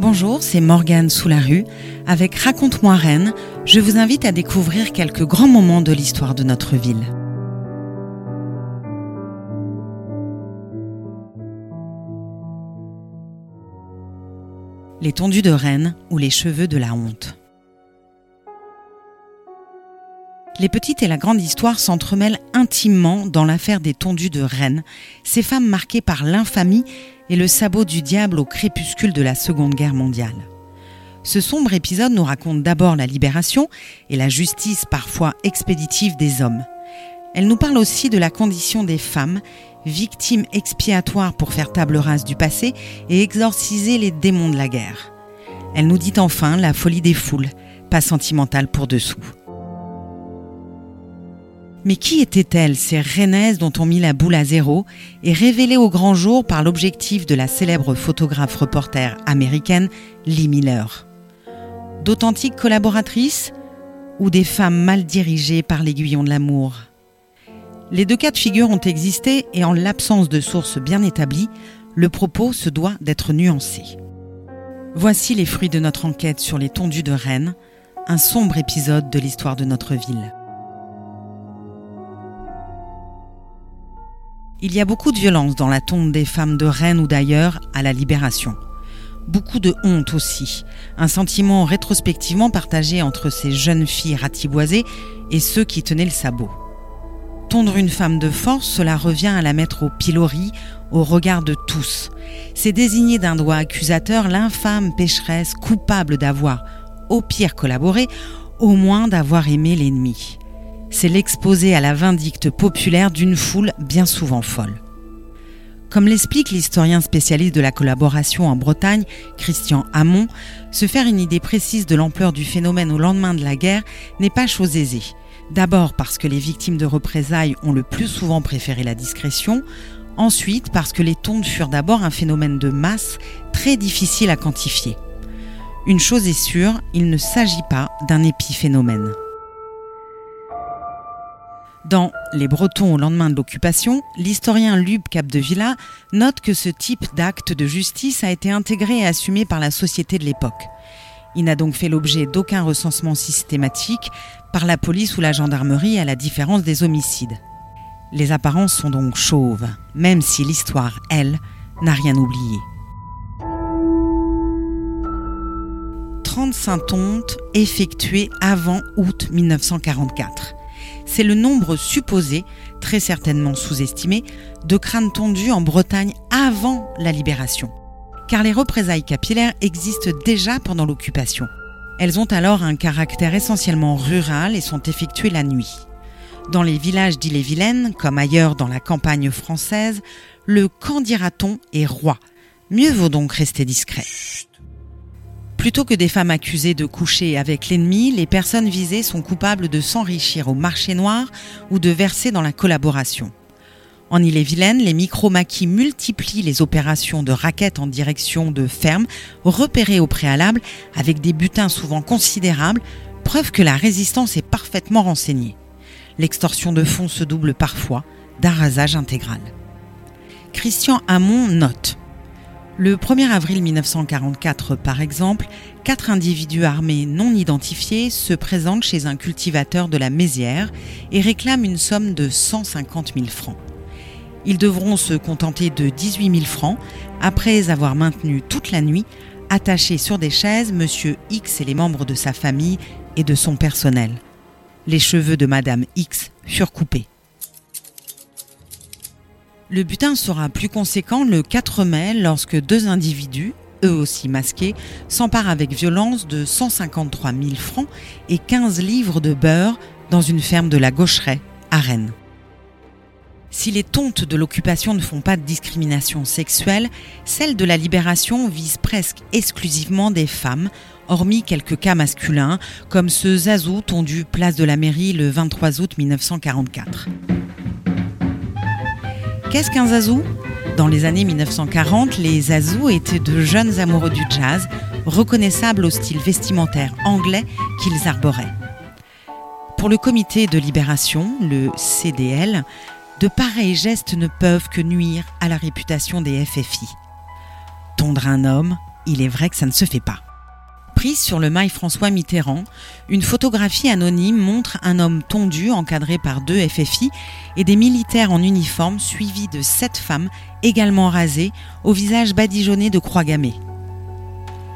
Bonjour, c'est Morgane sous la rue. Avec Raconte-moi Rennes, je vous invite à découvrir quelques grands moments de l'histoire de notre ville. Les tondus de Rennes ou les cheveux de la honte. Les petites et la grande histoire s'entremêlent intimement dans l'affaire des tondus de Rennes, ces femmes marquées par l'infamie et le sabot du diable au crépuscule de la Seconde Guerre mondiale. Ce sombre épisode nous raconte d'abord la libération et la justice parfois expéditive des hommes. Elle nous parle aussi de la condition des femmes, victimes expiatoires pour faire table rase du passé et exorciser les démons de la guerre. Elle nous dit enfin la folie des foules, pas sentimentale pour dessous. Mais qui étaient-elles, ces rennaises dont on mit la boule à zéro et révélées au grand jour par l'objectif de la célèbre photographe-reporter américaine Lee Miller? D'authentiques collaboratrices ou des femmes mal dirigées par l'aiguillon de l'amour? Les deux cas de figure ont existé et en l'absence de sources bien établies, le propos se doit d'être nuancé. Voici les fruits de notre enquête sur les tondus de Rennes, un sombre épisode de l'histoire de notre ville. Il y a beaucoup de violence dans la tombe des femmes de Rennes ou d'ailleurs à la Libération. Beaucoup de honte aussi, un sentiment rétrospectivement partagé entre ces jeunes filles ratiboisées et ceux qui tenaient le sabot. Tondre une femme de force, cela revient à la mettre au pilori, au regard de tous. C'est désigner d'un doigt accusateur l'infâme pécheresse coupable d'avoir, au pire collaboré, au moins d'avoir aimé l'ennemi c'est l'exposer à la vindicte populaire d'une foule bien souvent folle. Comme l'explique l'historien spécialiste de la collaboration en Bretagne, Christian Hamon, se faire une idée précise de l'ampleur du phénomène au lendemain de la guerre n'est pas chose aisée. D'abord parce que les victimes de représailles ont le plus souvent préféré la discrétion, ensuite parce que les tondes furent d'abord un phénomène de masse très difficile à quantifier. Une chose est sûre, il ne s'agit pas d'un épiphénomène. Dans Les Bretons au lendemain de l'occupation, l'historien Lube Capdevilla note que ce type d'acte de justice a été intégré et assumé par la société de l'époque. Il n'a donc fait l'objet d'aucun recensement systématique par la police ou la gendarmerie à la différence des homicides. Les apparences sont donc chauves, même si l'histoire, elle, n'a rien oublié. 35 tontes effectuées avant août 1944 c'est le nombre supposé, très certainement sous-estimé, de crânes tondus en Bretagne avant la libération. Car les représailles capillaires existent déjà pendant l'occupation. Elles ont alors un caractère essentiellement rural et sont effectuées la nuit. Dans les villages d'Ille-et-Vilaine, comme ailleurs dans la campagne française, le quand dira-t-on est roi. Mieux vaut donc rester discret. Plutôt que des femmes accusées de coucher avec l'ennemi, les personnes visées sont coupables de s'enrichir au marché noir ou de verser dans la collaboration. En Ille-et-Vilaine, les micro-maquis multiplient les opérations de raquettes en direction de fermes repérées au préalable avec des butins souvent considérables, preuve que la résistance est parfaitement renseignée. L'extorsion de fonds se double parfois d'un rasage intégral. Christian Hamon note le 1er avril 1944, par exemple, quatre individus armés non identifiés se présentent chez un cultivateur de la Mézière et réclament une somme de 150 000 francs. Ils devront se contenter de 18 000 francs après avoir maintenu toute la nuit attachés sur des chaises Monsieur X et les membres de sa famille et de son personnel. Les cheveux de Madame X furent coupés. Le butin sera plus conséquent le 4 mai lorsque deux individus, eux aussi masqués, s'emparent avec violence de 153 000 francs et 15 livres de beurre dans une ferme de la Gaucheraie à Rennes. Si les tontes de l'occupation ne font pas de discrimination sexuelle, celles de la libération visent presque exclusivement des femmes, hormis quelques cas masculins, comme ce Zazou tondu place de la mairie le 23 août 1944. Qu'est-ce qu'un zazou? Dans les années 1940, les zazous étaient de jeunes amoureux du jazz, reconnaissables au style vestimentaire anglais qu'ils arboraient. Pour le comité de libération, le CDL, de pareils gestes ne peuvent que nuire à la réputation des FFI. Tondre un homme, il est vrai que ça ne se fait pas. Sur le mail François Mitterrand, une photographie anonyme montre un homme tondu encadré par deux FFI et des militaires en uniforme suivis de sept femmes également rasées, au visage badigeonné de croix gammées.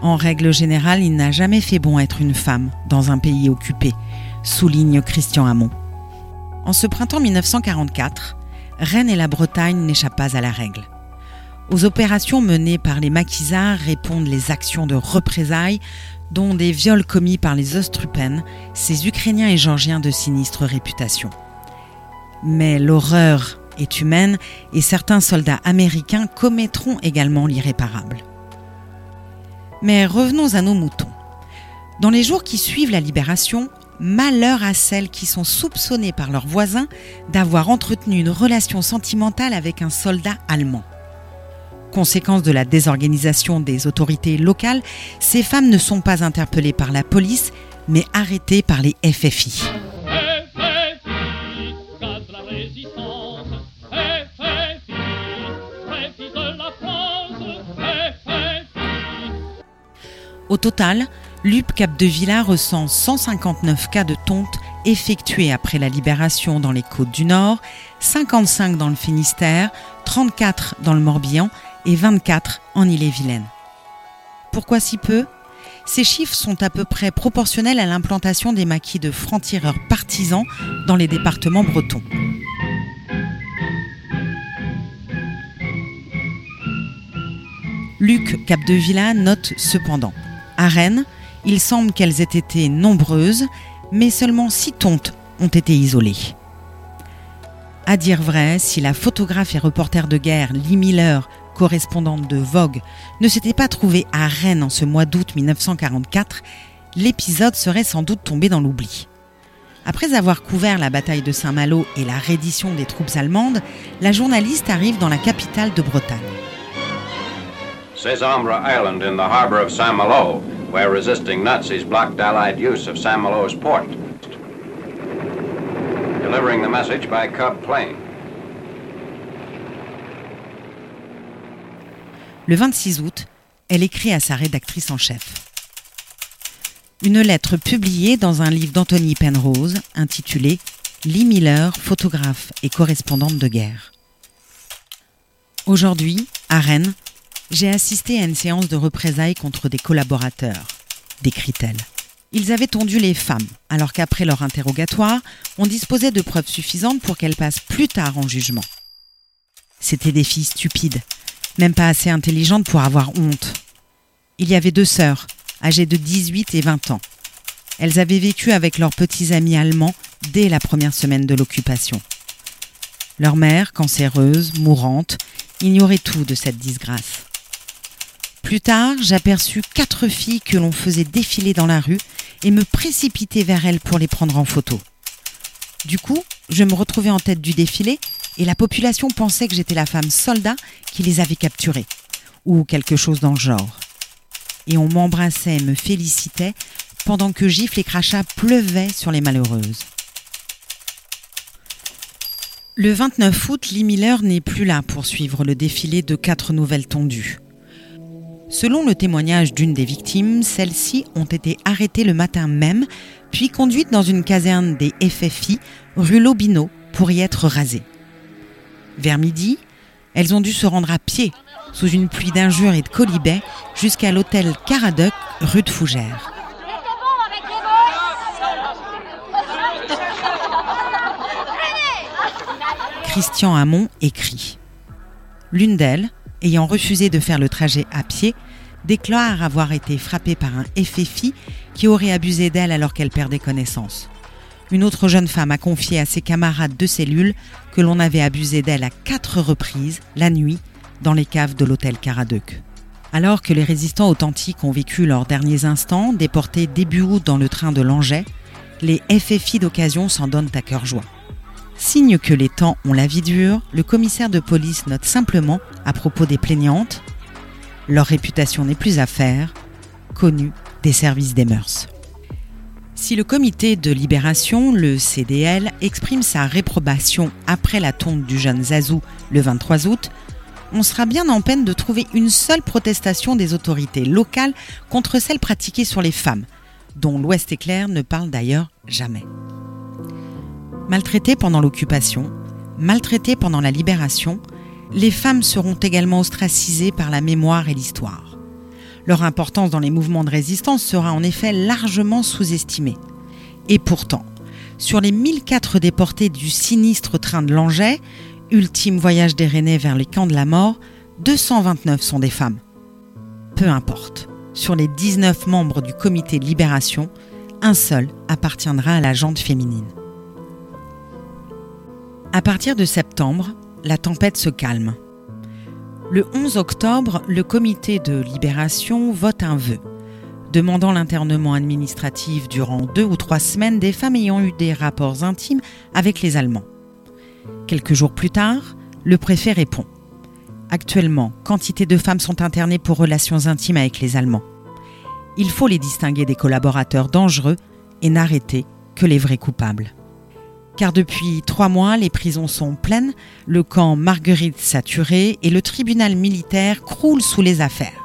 En règle générale, il n'a jamais fait bon être une femme dans un pays occupé, souligne Christian Hamon. En ce printemps 1944, Rennes et la Bretagne n'échappent pas à la règle. Aux opérations menées par les maquisards répondent les actions de représailles, dont des viols commis par les Ostrupen, ces Ukrainiens et Georgiens de sinistre réputation. Mais l'horreur est humaine et certains soldats américains commettront également l'irréparable. Mais revenons à nos moutons. Dans les jours qui suivent la libération, malheur à celles qui sont soupçonnées par leurs voisins d'avoir entretenu une relation sentimentale avec un soldat allemand. Conséquence de la désorganisation des autorités locales, ces femmes ne sont pas interpellées par la police, mais arrêtées par les FFI. Au total, l'UP Cap de Villa recense 159 cas de tonte effectués après la libération dans les côtes du Nord, 55 dans le Finistère, 34 dans le Morbihan et 24 en Ille-et-Vilaine. Pourquoi si peu? Ces chiffres sont à peu près proportionnels à l'implantation des maquis de francs-tireurs partisans dans les départements bretons. Luc Capdevilla note cependant À Rennes, il semble qu'elles aient été nombreuses, mais seulement six tontes ont été isolées. À dire vrai, si la photographe et reporter de guerre Lee Miller correspondante de Vogue, ne s'était pas trouvée à Rennes en ce mois d'août 1944, l'épisode serait sans doute tombé dans l'oubli. Après avoir couvert la bataille de Saint-Malo et la reddition des troupes allemandes, la journaliste arrive dans la capitale de Bretagne. Césambre Island in the harbor of Saint-Malo, where resisting Nazis blocked Allied use of Saint-Malo's port. Delivering the message by Cub plane. Le 26 août, elle écrit à sa rédactrice en chef. Une lettre publiée dans un livre d'Anthony Penrose intitulé Lee Miller, photographe et correspondante de guerre. Aujourd'hui, à Rennes, j'ai assisté à une séance de représailles contre des collaborateurs, décrit-elle. Ils avaient tondu les femmes, alors qu'après leur interrogatoire, on disposait de preuves suffisantes pour qu'elles passent plus tard en jugement. C'étaient des filles stupides, même pas assez intelligente pour avoir honte. Il y avait deux sœurs, âgées de 18 et 20 ans. Elles avaient vécu avec leurs petits amis allemands dès la première semaine de l'occupation. Leur mère, cancéreuse, mourante, ignorait tout de cette disgrâce. Plus tard, j'aperçus quatre filles que l'on faisait défiler dans la rue et me précipitais vers elles pour les prendre en photo. Du coup, je me retrouvais en tête du défilé et la population pensait que j'étais la femme soldat qui les avait capturées, ou quelque chose dans le genre. Et on m'embrassait et me félicitait pendant que gifles et crachats pleuvaient sur les malheureuses. Le 29 août, Lee Miller n'est plus là pour suivre le défilé de quatre nouvelles tondues. Selon le témoignage d'une des victimes, celles-ci ont été arrêtées le matin même, puis conduites dans une caserne des FFI, rue Lobino, pour y être rasées. Vers midi, elles ont dû se rendre à pied, sous une pluie d'injures et de colibets, jusqu'à l'hôtel Caradoc, rue de Fougères. Christian Hamon écrit. L'une d'elles, ayant refusé de faire le trajet à pied, déclare avoir été frappée par un FFI qui aurait abusé d'elle alors qu'elle perdait connaissance. Une autre jeune femme a confié à ses camarades de cellule que l'on avait abusé d'elle à quatre reprises, la nuit, dans les caves de l'hôtel Caradoc. Alors que les résistants authentiques ont vécu leurs derniers instants, déportés début août dans le train de Langeais, les FFI d'occasion s'en donnent à cœur joie. Signe que les temps ont la vie dure, le commissaire de police note simplement, à propos des plaignantes, leur réputation n'est plus à faire, connue des services des mœurs. Si le comité de libération, le CDL, exprime sa réprobation après la tombe du jeune Zazou le 23 août, on sera bien en peine de trouver une seule protestation des autorités locales contre celle pratiquée sur les femmes, dont l'Ouest éclair ne parle d'ailleurs jamais. Maltraitées pendant l'occupation, maltraitées pendant la libération, les femmes seront également ostracisées par la mémoire et l'histoire. Leur importance dans les mouvements de résistance sera en effet largement sous-estimée. Et pourtant, sur les 1004 déportés du sinistre train de Langeais, ultime voyage des Rennais vers les camps de la mort, 229 sont des femmes. Peu importe, sur les 19 membres du comité de libération, un seul appartiendra à la jante féminine. À partir de septembre, la tempête se calme. Le 11 octobre, le comité de libération vote un vœu, demandant l'internement administratif durant deux ou trois semaines des femmes ayant eu des rapports intimes avec les Allemands. Quelques jours plus tard, le préfet répond. Actuellement, quantité de femmes sont internées pour relations intimes avec les Allemands. Il faut les distinguer des collaborateurs dangereux et n'arrêter que les vrais coupables. Car depuis trois mois, les prisons sont pleines, le camp Marguerite saturé et le tribunal militaire croule sous les affaires.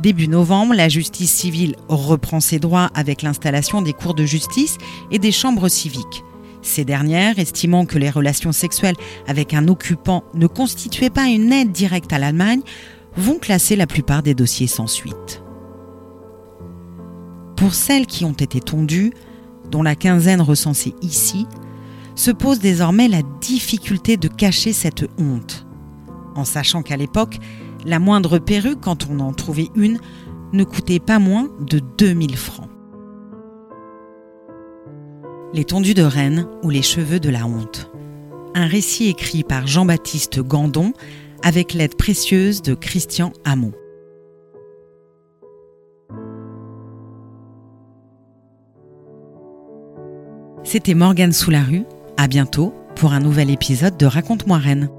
Début novembre, la justice civile reprend ses droits avec l'installation des cours de justice et des chambres civiques. Ces dernières, estimant que les relations sexuelles avec un occupant ne constituaient pas une aide directe à l'Allemagne, vont classer la plupart des dossiers sans suite. Pour celles qui ont été tondues, dont la quinzaine recensée ici, se pose désormais la difficulté de cacher cette honte. En sachant qu'à l'époque, la moindre perruque, quand on en trouvait une, ne coûtait pas moins de 2000 francs. Les tondus de Rennes ou les cheveux de la honte. Un récit écrit par Jean-Baptiste Gandon avec l'aide précieuse de Christian Hamon. C'était Morgane Sous la rue. À bientôt pour un nouvel épisode de Raconte-moi Rennes.